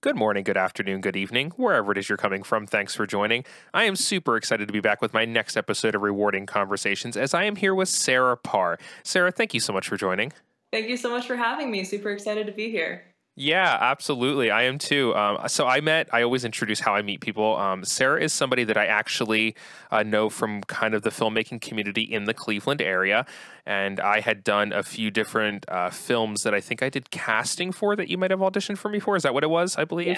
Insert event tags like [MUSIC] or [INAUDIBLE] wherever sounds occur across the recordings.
Good morning, good afternoon, good evening, wherever it is you're coming from. Thanks for joining. I am super excited to be back with my next episode of Rewarding Conversations as I am here with Sarah Parr. Sarah, thank you so much for joining. Thank you so much for having me. Super excited to be here. Yeah, absolutely. I am too. Um, so I met, I always introduce how I meet people. Um, Sarah is somebody that I actually uh, know from kind of the filmmaking community in the Cleveland area and I had done a few different uh, films that I think I did casting for that you might have auditioned for me for. Is that what it was? I believe.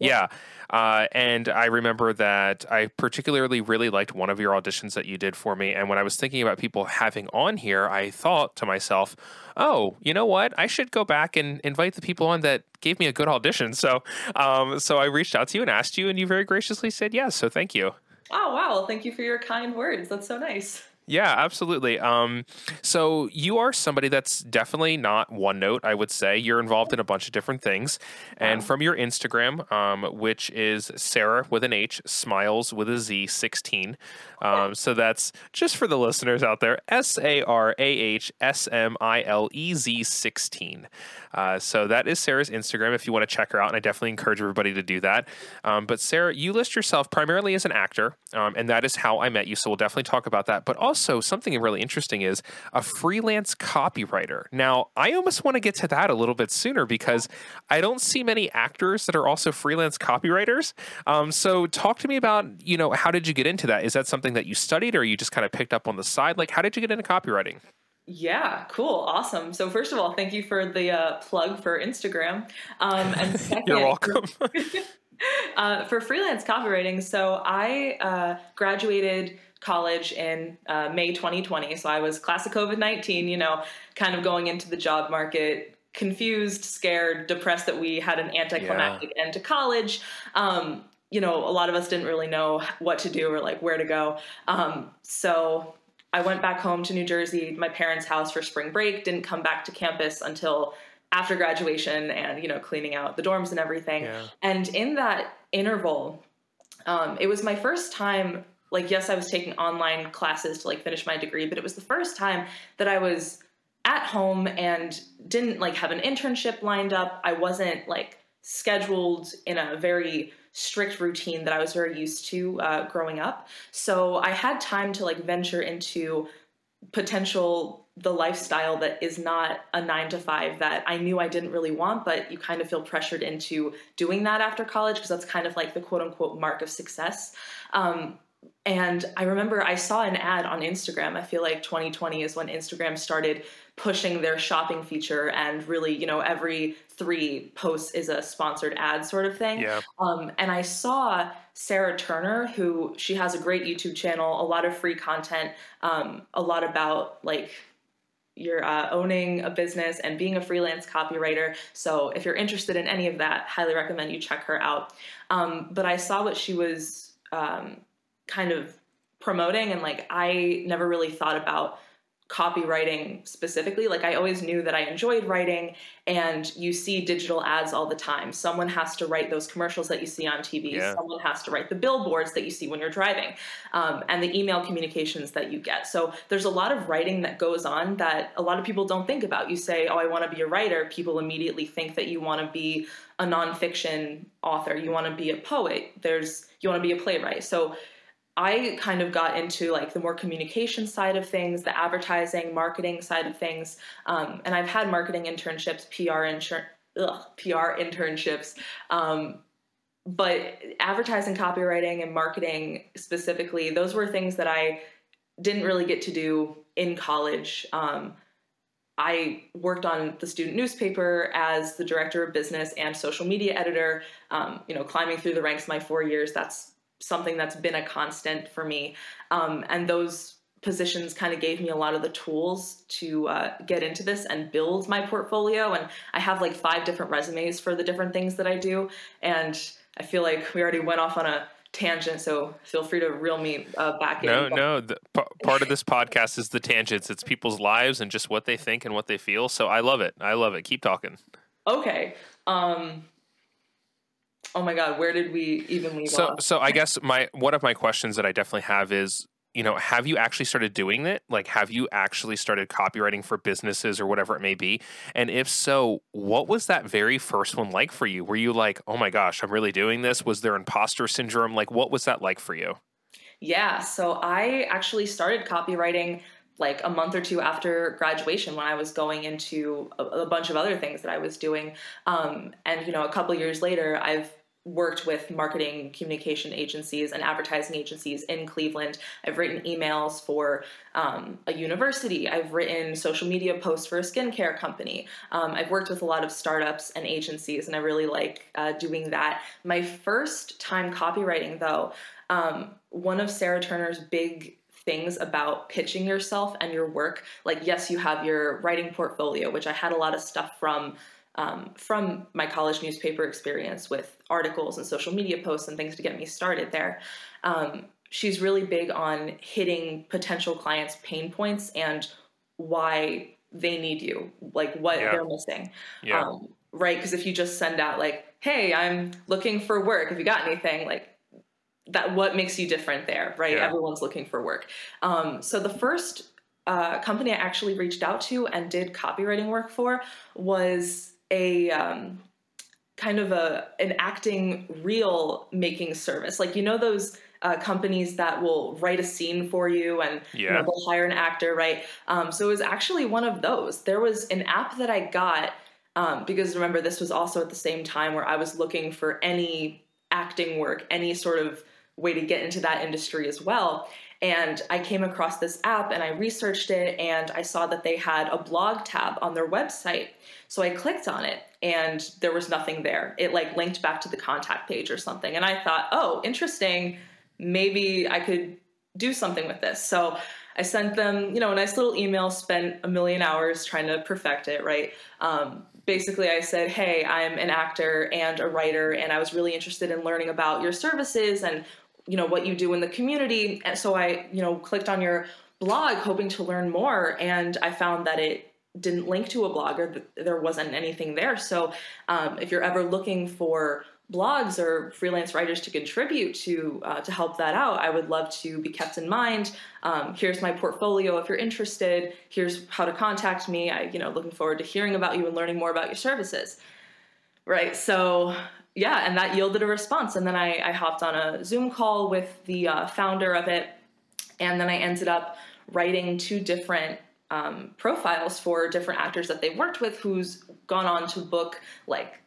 Yeah. yeah. Uh, and I remember that I particularly really liked one of your auditions that you did for me. And when I was thinking about people having on here, I thought to myself, "Oh, you know what? I should go back and invite the people on that gave me a good audition." So, um, so I reached out to you and asked you, and you very graciously said yes. So thank you. Oh wow! Thank you for your kind words. That's so nice. Yeah, absolutely. Um, so you are somebody that's definitely not one note, I would say. You're involved in a bunch of different things. And from your Instagram, um, which is Sarah with an H, smiles with a Z 16. Um, so that's just for the listeners out there S A R A H S M I L E Z 16. Uh, so that is Sarah's Instagram if you want to check her out. And I definitely encourage everybody to do that. Um, but Sarah, you list yourself primarily as an actor, um, and that is how I met you. So we'll definitely talk about that. But also, something really interesting is a freelance copywriter. Now, I almost want to get to that a little bit sooner because I don't see many actors that are also freelance copywriters. Um, so talk to me about, you know, how did you get into that? Is that something that you studied or you just kind of picked up on the side? Like, how did you get into copywriting? Yeah, cool, awesome. So first of all, thank you for the uh, plug for Instagram. Um, and [LAUGHS] second, you're welcome. [LAUGHS] uh, for freelance copywriting, so I uh, graduated college in uh, May 2020. So I was class of COVID 19. You know, kind of going into the job market. Confused, scared, depressed that we had an anticlimactic yeah. end to college. Um, you know, a lot of us didn't really know what to do or like where to go. Um, so I went back home to New Jersey, my parents' house for spring break, didn't come back to campus until after graduation and, you know, cleaning out the dorms and everything. Yeah. And in that interval, um, it was my first time, like, yes, I was taking online classes to like finish my degree, but it was the first time that I was at home and didn't like have an internship lined up. I wasn't like scheduled in a very strict routine that I was very used to uh, growing up. So I had time to like venture into potential the lifestyle that is not a nine to five that I knew I didn't really want, but you kind of feel pressured into doing that after college because that's kind of like the quote unquote mark of success. Um, and I remember I saw an ad on Instagram. I feel like 2020 is when Instagram started pushing their shopping feature and really, you know, every three posts is a sponsored ad sort of thing. Yeah. Um, and I saw Sarah Turner, who she has a great YouTube channel, a lot of free content, um, a lot about like you're uh, owning a business and being a freelance copywriter. So if you're interested in any of that, highly recommend you check her out. Um, but I saw what she was um, kind of promoting, and like I never really thought about copywriting specifically. Like I always knew that I enjoyed writing and you see digital ads all the time. Someone has to write those commercials that you see on TV. Yeah. Someone has to write the billboards that you see when you're driving um, and the email communications that you get. So there's a lot of writing that goes on that a lot of people don't think about. You say, oh, I want to be a writer. People immediately think that you want to be a nonfiction author. You want to be a poet. There's, you want to be a playwright. So I kind of got into like the more communication side of things, the advertising, marketing side of things, um, and I've had marketing internships, PR insur- ugh, PR internships, um, but advertising, copywriting, and marketing specifically, those were things that I didn't really get to do in college. Um, I worked on the student newspaper as the director of business and social media editor. Um, you know, climbing through the ranks my four years. That's something that's been a constant for me. Um, and those positions kind of gave me a lot of the tools to uh, get into this and build my portfolio. And I have like five different resumes for the different things that I do. And I feel like we already went off on a tangent, so feel free to reel me uh, back no, in. No, no. P- part of this podcast is the tangents. It's people's lives and just what they think and what they feel. So I love it. I love it. Keep talking. Okay. Um, oh my god where did we even leave so off? so i guess my one of my questions that i definitely have is you know, have you actually started doing it? Like, have you actually started copywriting for businesses or whatever it may be? And if so, what was that very first one like for you? Were you like, oh my gosh, I'm really doing this? Was there imposter syndrome? Like, what was that like for you? Yeah, so I actually started copywriting like a month or two after graduation when I was going into a, a bunch of other things that I was doing. Um, and, you know, a couple years later, I've worked with marketing communication agencies and advertising agencies in Cleveland. I've written emails for um, a university. I've written social media posts for a skincare company. Um, I've worked with a lot of startups and agencies, and I really like uh, doing that. My first time copywriting, though, um, one of Sarah Turner's big things about pitching yourself and your work. Like, yes, you have your writing portfolio, which I had a lot of stuff from um, from my college newspaper experience with articles and social media posts and things to get me started there. Um, she's really big on hitting potential clients' pain points and why they need you, like what yeah. they're missing. Yeah. Um, right? Because if you just send out like, "Hey, I'm looking for work. If you got anything," like that, what makes you different there, right? Yeah. Everyone's looking for work. Um, so the first uh, company I actually reached out to and did copywriting work for was a um, kind of a an acting reel making service. Like you know those uh, companies that will write a scene for you and yeah. you know, they'll hire an actor, right? Um, so it was actually one of those. There was an app that I got um, because remember this was also at the same time where I was looking for any acting work, any sort of way to get into that industry as well. And I came across this app and I researched it and I saw that they had a blog tab on their website. So I clicked on it and there was nothing there. It like linked back to the contact page or something. And I thought, oh, interesting. Maybe I could do something with this. So I sent them, you know, a nice little email, spent a million hours trying to perfect it, right? Um, basically, I said, hey, I'm an actor and a writer, and I was really interested in learning about your services and you know what you do in the community. And so i you know clicked on your blog hoping to learn more and i found that it didn't link to a blog or there wasn't anything there. So um, if you're ever looking for blogs or freelance writers to contribute to uh, to help that out i would love to be kept in mind. Um, here's my portfolio if you're interested. Here's how to contact me. I you know looking forward to hearing about you and learning more about your services. Right? So yeah, and that yielded a response. And then I, I hopped on a Zoom call with the uh, founder of it, and then I ended up writing two different um, profiles for different actors that they've worked with who's gone on to book like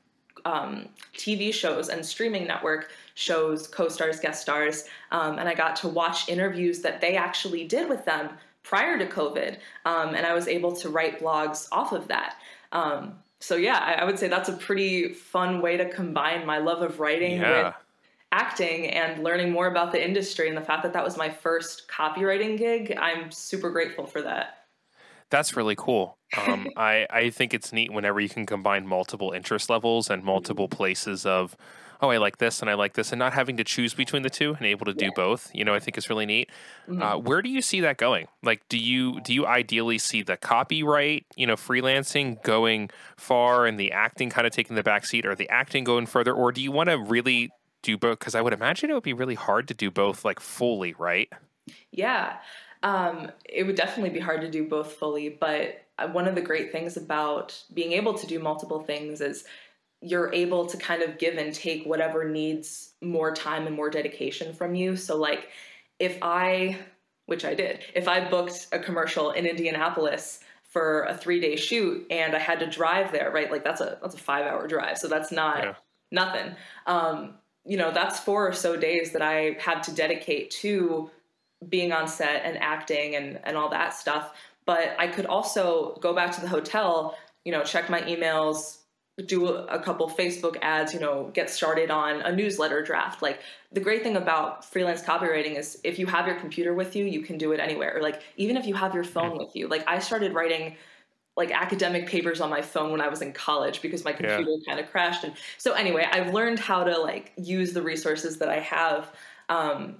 um, TV shows and streaming network shows, co stars, guest stars. Um, and I got to watch interviews that they actually did with them prior to COVID. Um, and I was able to write blogs off of that. Um, so yeah, I, I, would say that's a pretty fun way to combine my love of writing yeah. with acting and learning more about the industry and the fact that that was my first copywriting gig. I'm super grateful for that. That's really cool. Um, [LAUGHS] I, I think it's neat whenever you can combine multiple interest levels and multiple mm-hmm. places of oh, I like this and I like this, and not having to choose between the two and able to do yeah. both, you know, I think is really neat. Mm-hmm. Uh, where do you see that going? Like, do you do you ideally see the copyright, you know, freelancing going far and the acting kind of taking the back seat, or the acting going further, or do you want to really do both? Because I would imagine it would be really hard to do both, like fully, right? Yeah. Um, it would definitely be hard to do both fully, but uh, one of the great things about being able to do multiple things is you're able to kind of give and take whatever needs more time and more dedication from you. So, like, if I, which I did, if I booked a commercial in Indianapolis for a three day shoot and I had to drive there, right? Like, that's a that's a five hour drive, so that's not yeah. nothing. Um, you know, that's four or so days that I had to dedicate to being on set and acting and and all that stuff. But I could also go back to the hotel, you know, check my emails, do a couple Facebook ads, you know, get started on a newsletter draft. Like the great thing about freelance copywriting is if you have your computer with you, you can do it anywhere. Or like even if you have your phone with you. Like I started writing like academic papers on my phone when I was in college because my computer yeah. kind of crashed. And so anyway, I've learned how to like use the resources that I have. Um,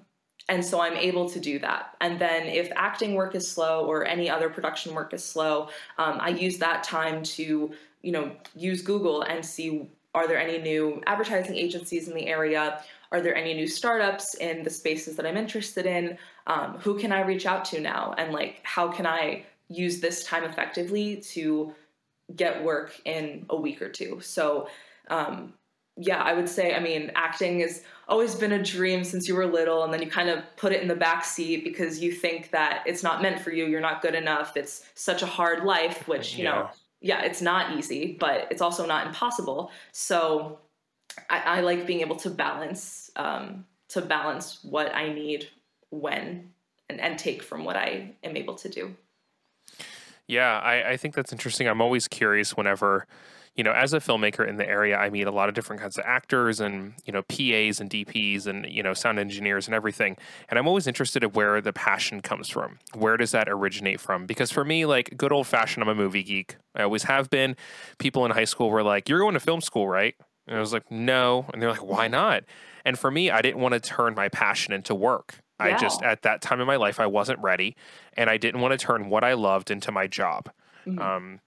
and so I'm able to do that. And then if acting work is slow or any other production work is slow, um, I use that time to you know use google and see are there any new advertising agencies in the area? Are there any new startups in the spaces that I'm interested in? Um, who can I reach out to now? And like, how can I use this time effectively to get work in a week or two? So, um, yeah, I would say, I mean, acting has always been a dream since you were little, and then you kind of put it in the back seat because you think that it's not meant for you, you're not good enough, it's such a hard life, which, you yeah. know, yeah, it's not easy, but it's also not impossible. So I, I like being able to balance um, to balance what I need when and, and take from what I am able to do. Yeah, I, I think that's interesting. I'm always curious whenever you know, as a filmmaker in the area, I meet a lot of different kinds of actors and, you know, PAs and DPs and, you know, sound engineers and everything. And I'm always interested in where the passion comes from. Where does that originate from? Because for me, like good old fashioned, I'm a movie geek. I always have been. People in high school were like, You're going to film school, right? And I was like, No. And they're like, Why not? And for me, I didn't want to turn my passion into work. Yeah. I just, at that time in my life, I wasn't ready. And I didn't want to turn what I loved into my job. Mm-hmm. Um,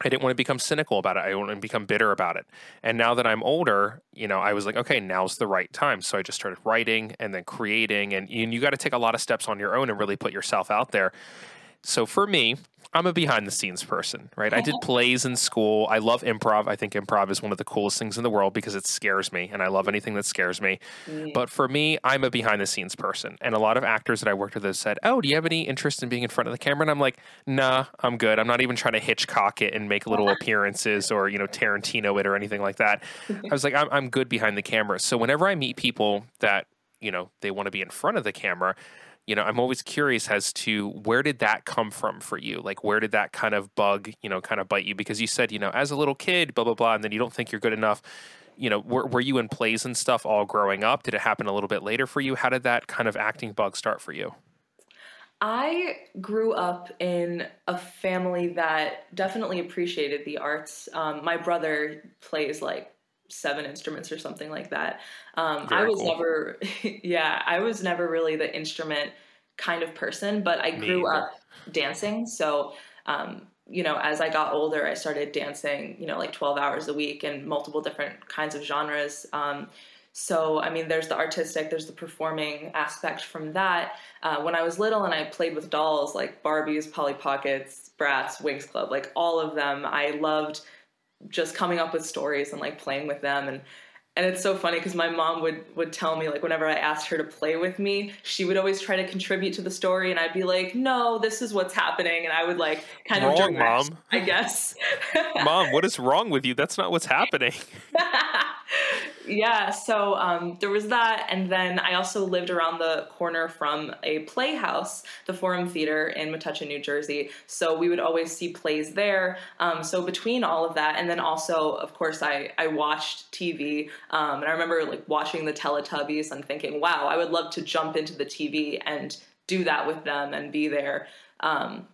I didn't want to become cynical about it. I want to become bitter about it. And now that I'm older, you know, I was like, okay, now's the right time. So I just started writing and then creating. And, and you got to take a lot of steps on your own and really put yourself out there. So for me, I'm a behind the scenes person, right? I did plays in school. I love improv. I think improv is one of the coolest things in the world because it scares me and I love anything that scares me. Mm. But for me, I'm a behind the scenes person. And a lot of actors that I worked with have said, Oh, do you have any interest in being in front of the camera? And I'm like, Nah, I'm good. I'm not even trying to Hitchcock it and make little [LAUGHS] appearances or, you know, Tarantino it or anything like that. [LAUGHS] I was like, I'm, I'm good behind the camera. So whenever I meet people that, you know, they want to be in front of the camera, you know, I'm always curious as to where did that come from for you? Like, where did that kind of bug, you know, kind of bite you? Because you said, you know, as a little kid, blah, blah, blah, and then you don't think you're good enough. You know, were, were you in plays and stuff all growing up? Did it happen a little bit later for you? How did that kind of acting bug start for you? I grew up in a family that definitely appreciated the arts. Um, my brother plays like seven instruments or something like that. Um, I was cool. never, [LAUGHS] yeah, I was never really the instrument kind of person, but I grew up dancing. So, um, you know, as I got older, I started dancing, you know, like 12 hours a week in multiple different kinds of genres. Um, so, I mean, there's the artistic, there's the performing aspect from that. Uh, when I was little and I played with dolls like Barbies, Polly Pockets, Bratz, Winx Club, like all of them, I loved just coming up with stories and like playing with them and and it's so funny because my mom would would tell me like whenever I asked her to play with me, she would always try to contribute to the story, and I'd be like, "No, this is what's happening," and I would like kind wrong, of direct, mom. I guess. [LAUGHS] mom, what [LAUGHS] is wrong with you? That's not what's happening [LAUGHS] yeah, so um, there was that, and then I also lived around the corner from a playhouse, the Forum Theater in Metuchen, New Jersey. So we would always see plays there. Um, so between all of that, and then also, of course, I I watched TV, um, and I remember like watching the Teletubbies and thinking, wow, I would love to jump into the TV and do that with them and be there. Um,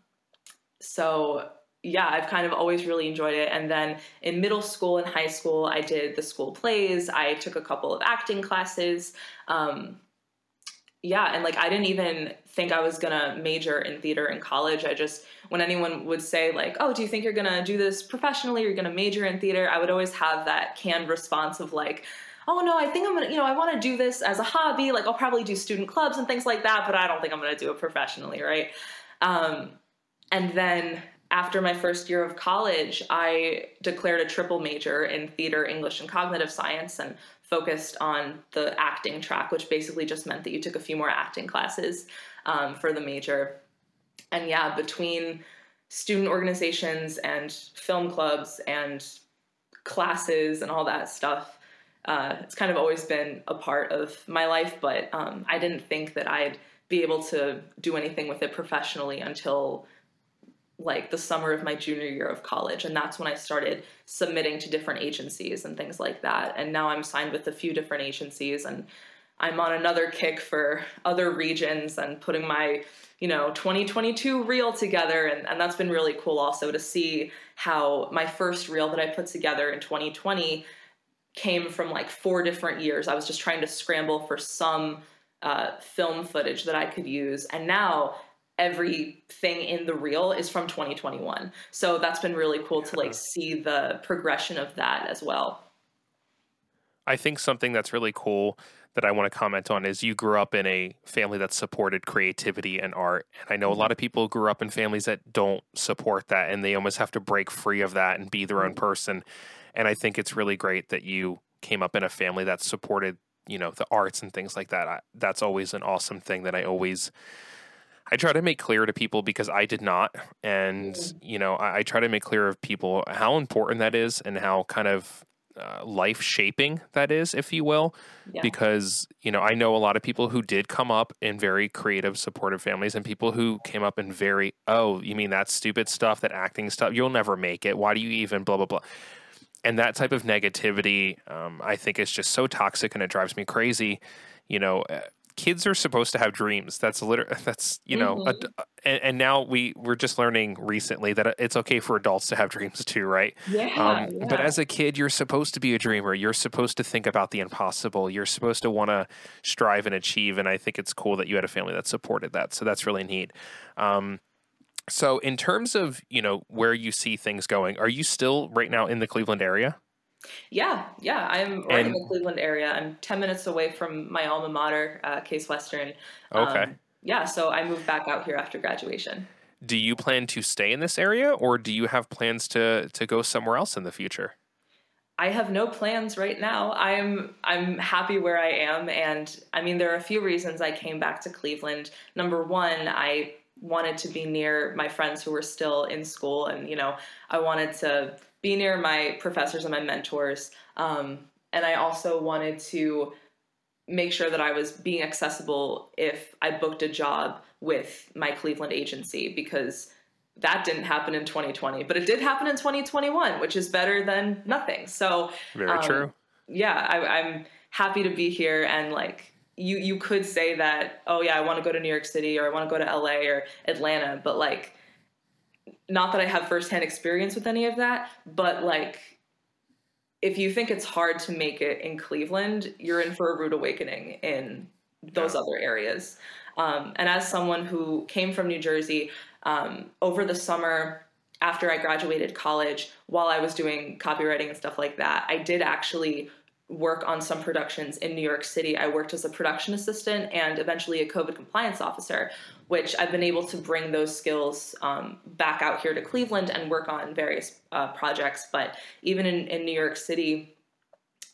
so yeah, I've kind of always really enjoyed it. And then in middle school and high school, I did the school plays. I took a couple of acting classes. Um, yeah, and like I didn't even think I was gonna major in theater in college. I just, when anyone would say, like, oh, do you think you're gonna do this professionally? You're gonna major in theater? I would always have that canned response of, like, oh no, I think I'm gonna, you know, I wanna do this as a hobby. Like, I'll probably do student clubs and things like that, but I don't think I'm gonna do it professionally, right? Um, and then after my first year of college, I declared a triple major in theater, English, and cognitive science and focused on the acting track, which basically just meant that you took a few more acting classes um, for the major. And yeah, between student organizations and film clubs and classes and all that stuff, uh, it's kind of always been a part of my life, but um, I didn't think that I'd be able to do anything with it professionally until like the summer of my junior year of college and that's when i started submitting to different agencies and things like that. And now i'm signed with a few different agencies and i'm on another kick for other regions and putting my you know 2022 reel together and, and that's been really cool also to see how my first reel that i put together in 2020 came from like four different years. I was just trying to scramble for some uh, film footage that i could use. And now everything in the reel is from 2021. So that's been really cool to like see the progression of that as well. I think something that's really cool that I want to comment on is you grew up in a family that supported creativity and art. And I know a mm-hmm. lot of people grew up in families that don't support that and they almost have to break free of that and be their own mm-hmm. person. And I think it's really great that you came up in a family that supported, you know, the arts and things like that. I, that's always an awesome thing that I always I try to make clear to people because I did not. And, you know, I, I try to make clear of people how important that is and how kind of uh, life shaping that is, if you will, yeah. because you know I know a lot of people who did come up in very creative, supportive families, and people who came up in very oh, you mean that stupid stuff, that acting stuff, you'll never make it. Why do you even blah blah blah? And that type of negativity, um, I think, is just so toxic, and it drives me crazy. You know, uh, kids are supposed to have dreams. That's literally [LAUGHS] that's you know, mm-hmm. a, and, and, now we we're just learning recently that it's okay for adults to have [LAUGHS] dreams too, right? Yeah, um, yeah. But as a kid, you're supposed to be a dreamer. You're supposed to think about the impossible. You're supposed to want to strive and achieve. And I think it's cool that you had a family that supported that. So that's really neat. Um, so in terms of you know where you see things going, are you still right now in the Cleveland area? Yeah, yeah. I'm right in the Cleveland area. I'm 10 minutes away from my alma mater, uh, Case Western. Okay. Um, yeah, so I moved back out here after graduation. Do you plan to stay in this area or do you have plans to to go somewhere else in the future? I have no plans right now. I'm I'm happy where I am and I mean there are a few reasons I came back to Cleveland. Number 1, I wanted to be near my friends who were still in school and you know, I wanted to be near my professors and my mentors. Um, and I also wanted to make sure that I was being accessible if I booked a job with my Cleveland agency because that didn't happen in 2020, but it did happen in 2021, which is better than nothing. So, very um, true. Yeah, I, I'm happy to be here and like you you could say that oh yeah i want to go to new york city or i want to go to la or atlanta but like not that I have firsthand experience with any of that, but like if you think it's hard to make it in Cleveland, you're in for a rude awakening in those yeah. other areas. Um, and as someone who came from New Jersey um, over the summer after I graduated college, while I was doing copywriting and stuff like that, I did actually work on some productions in New York City. I worked as a production assistant and eventually a COVID compliance officer, which I've been able to bring those skills um, back out here to Cleveland and work on various uh, projects. But even in, in New York City,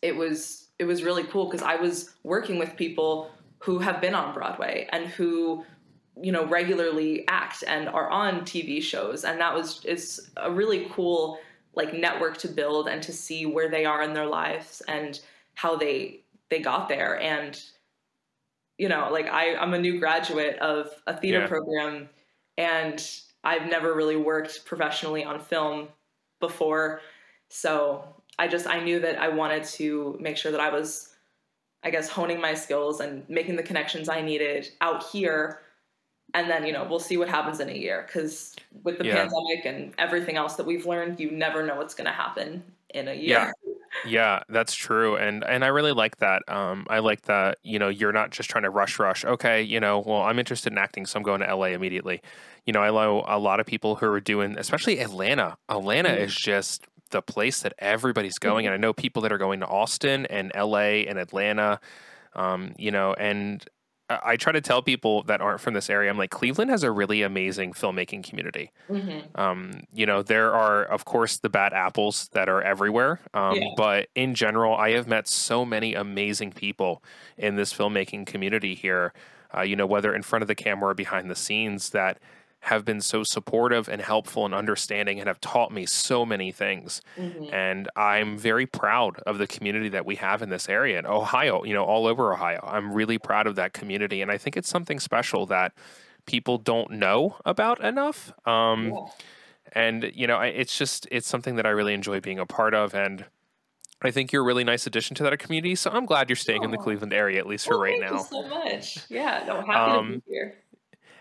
it was it was really cool because I was working with people who have been on Broadway and who you know regularly act and are on TV shows, and that was it's a really cool like network to build and to see where they are in their lives and how they they got there. And you know like I, i'm a new graduate of a theater yeah. program and i've never really worked professionally on film before. So i just i knew that i wanted to make sure that i was i guess honing my skills and making the connections i needed out here and then you know we'll see what happens in a year because with the yeah. pandemic and everything else that we've learned you never know what's going to happen in a year yeah yeah that's true and and i really like that um i like that you know you're not just trying to rush rush okay you know well i'm interested in acting so i'm going to la immediately you know i know a lot of people who are doing especially atlanta atlanta mm-hmm. is just the place that everybody's going mm-hmm. and i know people that are going to austin and la and atlanta um, you know, and I try to tell people that aren't from this area, I'm like, Cleveland has a really amazing filmmaking community. Mm-hmm. Um, you know, there are, of course, the bad apples that are everywhere. Um, yeah. But in general, I have met so many amazing people in this filmmaking community here, uh, you know, whether in front of the camera or behind the scenes, that have been so supportive and helpful and understanding and have taught me so many things. Mm-hmm. And I'm very proud of the community that we have in this area in Ohio, you know, all over Ohio. I'm really proud of that community. And I think it's something special that people don't know about enough. Um, yeah. And, you know, it's just, it's something that I really enjoy being a part of. And, I think you're a really nice addition to that community. So I'm glad you're staying oh. in the Cleveland area, at least well, for right now. Thank you so much. Yeah, no, happy um, to be here.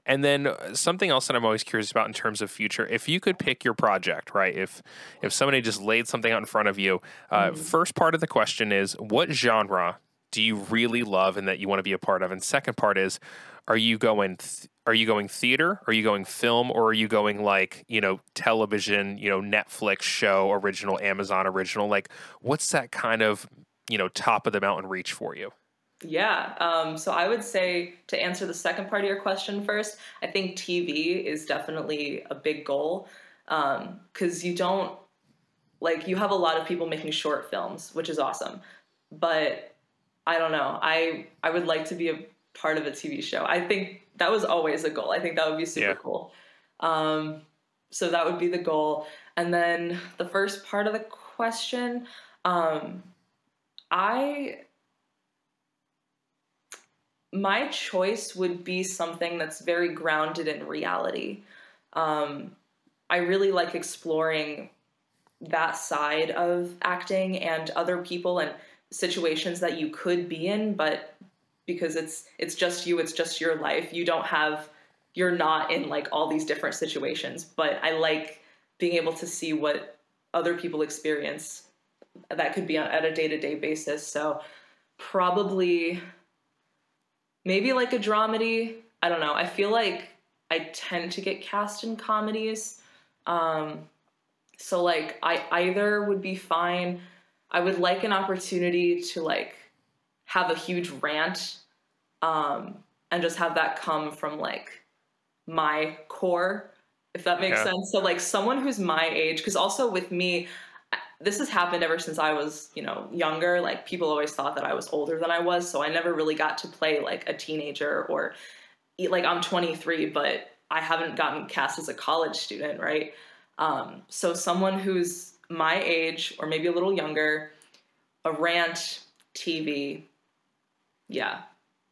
And then uh, something else that I'm always curious about in terms of future, if you could pick your project, right? If if somebody just laid something out in front of you, uh, mm. first part of the question is what genre do you really love and that you want to be a part of? And second part is, are you going th- are you going theater? Are you going film? Or are you going like you know television? You know Netflix show original, Amazon original? Like what's that kind of you know top of the mountain reach for you? Yeah. Um, so I would say to answer the second part of your question first, I think TV is definitely a big goal because um, you don't like you have a lot of people making short films, which is awesome, but I don't know. I I would like to be a part of a TV show. I think that was always a goal. I think that would be super yeah. cool. Um, so that would be the goal. And then the first part of the question, um, I my choice would be something that's very grounded in reality. Um, I really like exploring that side of acting and other people and situations that you could be in, but because it's it's just you, it's just your life. You don't have you're not in like all these different situations. But I like being able to see what other people experience that could be on, at a day to day basis. So probably maybe like a dramedy. I don't know. I feel like I tend to get cast in comedies. Um, so like I either would be fine. I would like an opportunity to like have a huge rant um, and just have that come from like my core, if that makes yeah. sense. So like someone who's my age, because also with me, this has happened ever since I was, you know, younger. Like people always thought that I was older than I was, so I never really got to play like a teenager or like I'm 23, but I haven't gotten cast as a college student, right? Um, so someone who's my age or maybe a little younger, a rant, TV, yeah.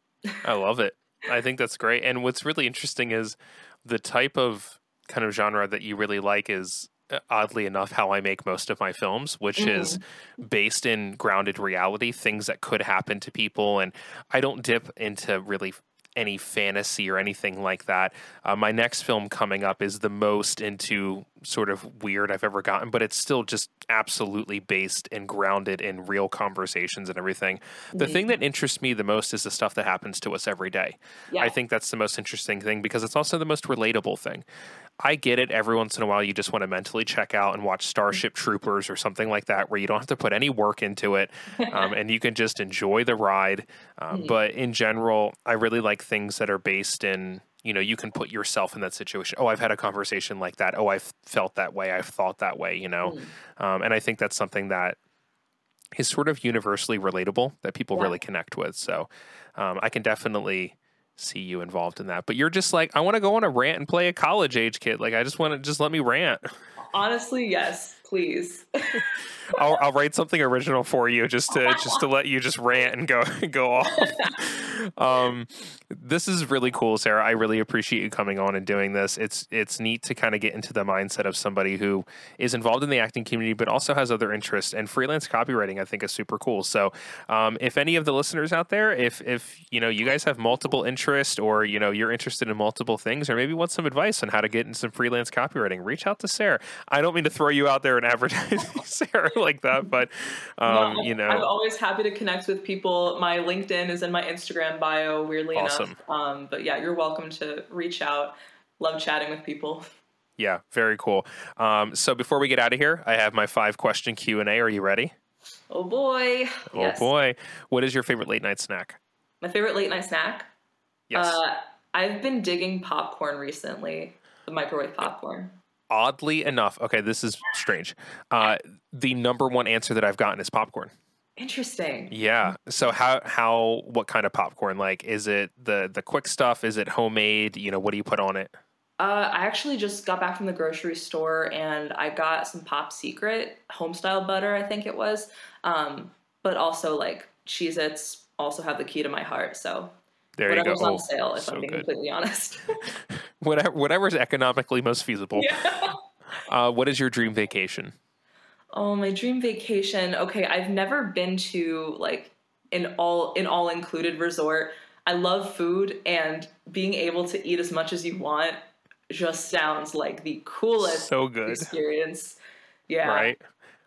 [LAUGHS] I love it. I think that's great. And what's really interesting is the type of kind of genre that you really like is oddly enough how I make most of my films, which mm. is based in grounded reality, things that could happen to people. And I don't dip into really any fantasy or anything like that. Uh, my next film coming up is the most into sort of weird I've ever gotten, but it's still just absolutely based and grounded in real conversations and everything. The mm-hmm. thing that interests me the most is the stuff that happens to us every day. Yeah. I think that's the most interesting thing because it's also the most relatable thing. I get it. Every once in a while, you just want to mentally check out and watch Starship [LAUGHS] Troopers or something like that, where you don't have to put any work into it, um, and you can just enjoy the ride. Um. But in general, I really like things that are based in you know you can put yourself in that situation oh i've had a conversation like that oh i've felt that way i've thought that way you know mm. um, and i think that's something that is sort of universally relatable that people yeah. really connect with so um, i can definitely see you involved in that. But you're just like, I want to go on a rant and play a college age kid. Like, I just want to just let me rant. Honestly, yes, please. [LAUGHS] I'll, I'll write something original for you just to just to let you just rant and go [LAUGHS] go off. [LAUGHS] um, this is really cool, Sarah. I really appreciate you coming on and doing this. It's it's neat to kind of get into the mindset of somebody who is involved in the acting community, but also has other interests. And freelance copywriting, I think, is super cool. So, um, if any of the listeners out there, if if you know you guys have multiple interests, or you know you're interested in multiple things, or maybe want some advice on how to get in some freelance copywriting, reach out to Sarah. I don't mean to throw you out there and advertise [LAUGHS] Sarah like that, but um, no, you know, I'm always happy to connect with people. My LinkedIn is in my Instagram bio. Weirdly awesome. enough, um, but yeah, you're welcome to reach out. Love chatting with people. Yeah, very cool. Um, so before we get out of here, I have my five question Q and A. Are you ready? Oh boy! Oh yes. boy! What is your favorite late night snack? My favorite late night snack. Yes. Uh, I've been digging popcorn recently. The microwave popcorn oddly enough, okay, this is strange. Uh, the number one answer that I've gotten is popcorn. Interesting. Yeah. So how how what kind of popcorn? Like, is it the the quick stuff? Is it homemade? You know, what do you put on it? Uh, I actually just got back from the grocery store and I got some Pop Secret homestyle butter, I think it was. Um, but also like Cheez Its also have the key to my heart. So there whatever's you go. on oh, sale, if so I'm being good. completely honest. [LAUGHS] [LAUGHS] Whatever, whatever's economically most feasible. Yeah. [LAUGHS] Uh, what is your dream vacation? Oh, my dream vacation. Okay, I've never been to like an all an all included resort. I love food and being able to eat as much as you want just sounds like the coolest so good experience. Yeah. Right.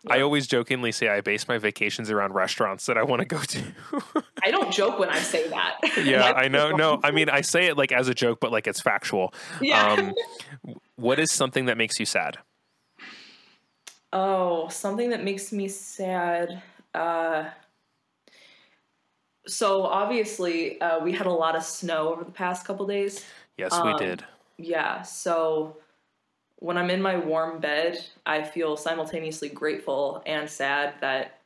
I always jokingly say I base my vacations around restaurants that I want to go to. [LAUGHS] I don't joke when I say that. [LAUGHS] Yeah, I know. No, I mean I [LAUGHS] say it like as a joke, but like it's factual. Yeah. Um, what is something that makes you sad? Oh, something that makes me sad. Uh, so obviously, uh, we had a lot of snow over the past couple days. Yes, we Um, did. Yeah, so when I'm in my warm bed, I feel simultaneously grateful and sad that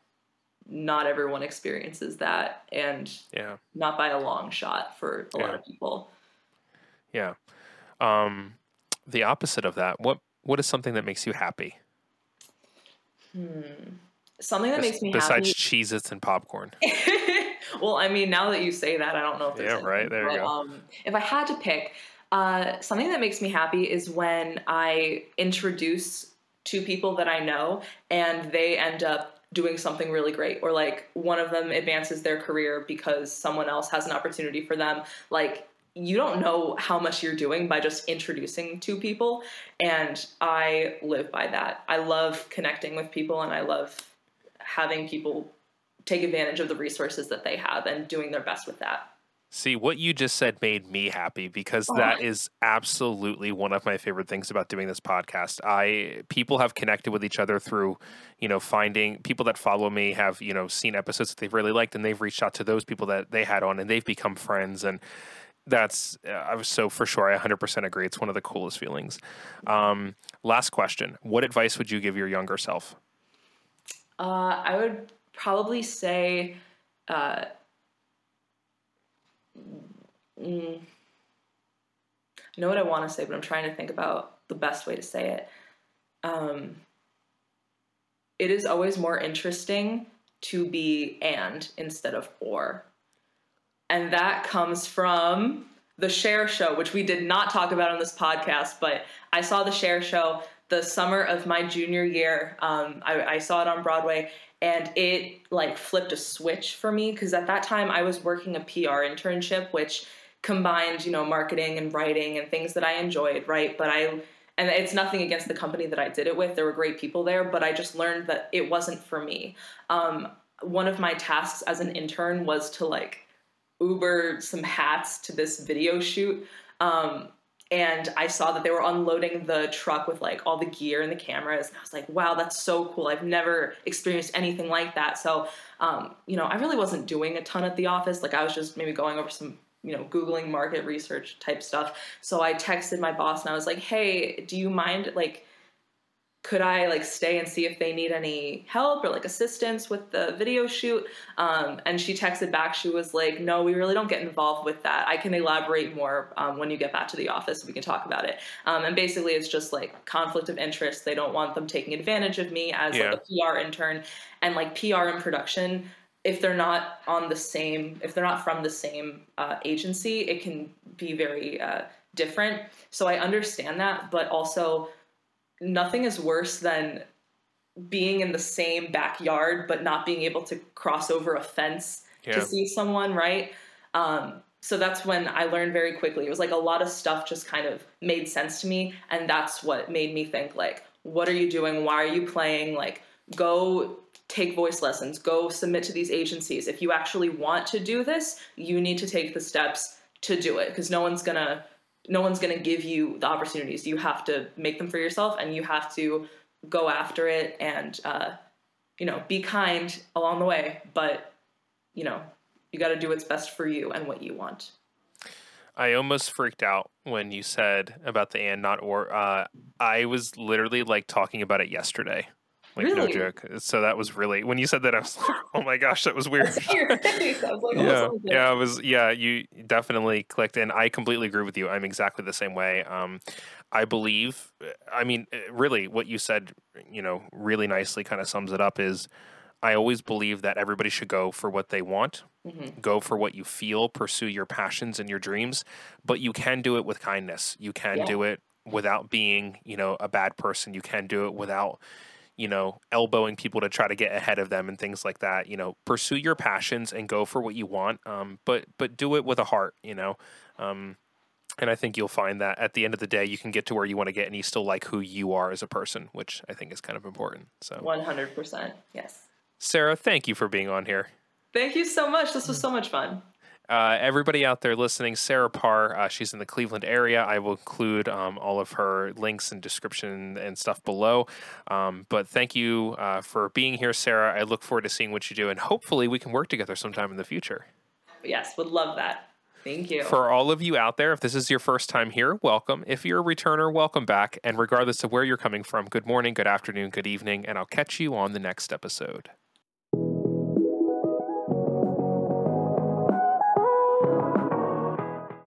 not everyone experiences that, and Yeah. not by a long shot for a lot of people. Yeah. Um, the opposite of that. What What is something that makes you happy? Hmm. Something that Bes- makes me besides happy. Cheez-Its and popcorn. [LAUGHS] well, I mean, now that you say that, I don't know if there's Yeah, anything, right, there you but, go. Um, if I had to pick, uh, something that makes me happy is when I introduce two people that I know and they end up doing something really great, or like one of them advances their career because someone else has an opportunity for them. Like you don't know how much you're doing by just introducing two people, and I live by that. I love connecting with people, and I love having people take advantage of the resources that they have and doing their best with that. See, what you just said made me happy because that is absolutely one of my favorite things about doing this podcast. I people have connected with each other through, you know, finding people that follow me have, you know, seen episodes that they've really liked and they've reached out to those people that they had on and they've become friends and that's uh, I was so for sure I 100% agree. It's one of the coolest feelings. Um, last question. What advice would you give your younger self? Uh, I would probably say, uh, mm, I know what I want to say, but I'm trying to think about the best way to say it. Um, it is always more interesting to be and instead of or. And that comes from the Cher Show, which we did not talk about on this podcast, but I saw the Cher Show the summer of my junior year. Um, I, I saw it on Broadway, and it like flipped a switch for me because at that time I was working a PR internship, which combined you know marketing and writing and things that I enjoyed, right? But I and it's nothing against the company that I did it with. There were great people there, but I just learned that it wasn't for me. Um, one of my tasks as an intern was to like Uber some hats to this video shoot. Um, and I saw that they were unloading the truck with like all the gear and the cameras. And I was like, wow, that's so cool. I've never experienced anything like that. So, um, you know, I really wasn't doing a ton at the office. Like I was just maybe going over some, you know, Googling market research type stuff. So I texted my boss and I was like, hey, do you mind like, could I like stay and see if they need any help or like assistance with the video shoot? Um, and she texted back. She was like, "No, we really don't get involved with that. I can elaborate more um, when you get back to the office. We can talk about it." Um, and basically, it's just like conflict of interest. They don't want them taking advantage of me as Yeah. like a PR intern, and like PR and production. If they're not on the same, if they're not from the same uh, agency, it can be very uh, different. So I understand that, but also nothing is worse than being in the same backyard but not being able to cross over a fence Yeah. to see someone right um, so that's when i learned very quickly it was like a lot of stuff just kind of made sense to me and that's what made me think like what are you doing why are you playing like go take voice lessons go submit to these agencies if you actually want to do this you need to take the steps to do it because no one's gonna no one's going to give you the opportunities. You have to make them for yourself, and you have to go after it, and uh, you know, be kind along the way. But you know, you got to do what's best for you and what you want. I almost freaked out when you said about the and not or. Uh, I was literally like talking about it yesterday. Like no Really? joke. So that was really when you said that I was like, [LAUGHS] oh my gosh, that was weird. Your [LAUGHS] face. I was like, [LAUGHS] yeah, yeah, it was. Yeah, you definitely clicked, and I completely agree with you. I'm exactly the same way. Um, I believe. I mean, uh, really, what you said, you know, really nicely kind of sums it up. Is I always believe that everybody should go for what they want, Mhm. go for what you feel, pursue your passions and your dreams, but you can do it with kindness. You can Yeah. do it without being, you know, a bad person. You can do it without you know, elbowing people to try to get ahead of them and things like that. You know, pursue your passions and go for what you want, um, but but do it with a heart. You know, um, and I think you'll find that at the end of the day, you can get to where you want to get, and you still like who you are as a person, which I think is kind of important. So, One hundred percent. Yes. Sarah, thank you for being on here. Thank you so much. This was so much fun. Uh, everybody out there listening, Sarah Parr, uh, she's in the Cleveland area. I will include um, all of her links and description and stuff below. Um, but thank you uh, for being here, Sarah. I look forward to seeing what you do, and hopefully we can work together sometime in the future. yes, would love that. Thank you. For all of you out there, if this is your first time here, welcome. If you're a returner, welcome back. And regardless of where you're coming from, good morning, good afternoon, good evening, and I'll catch you on the next episode.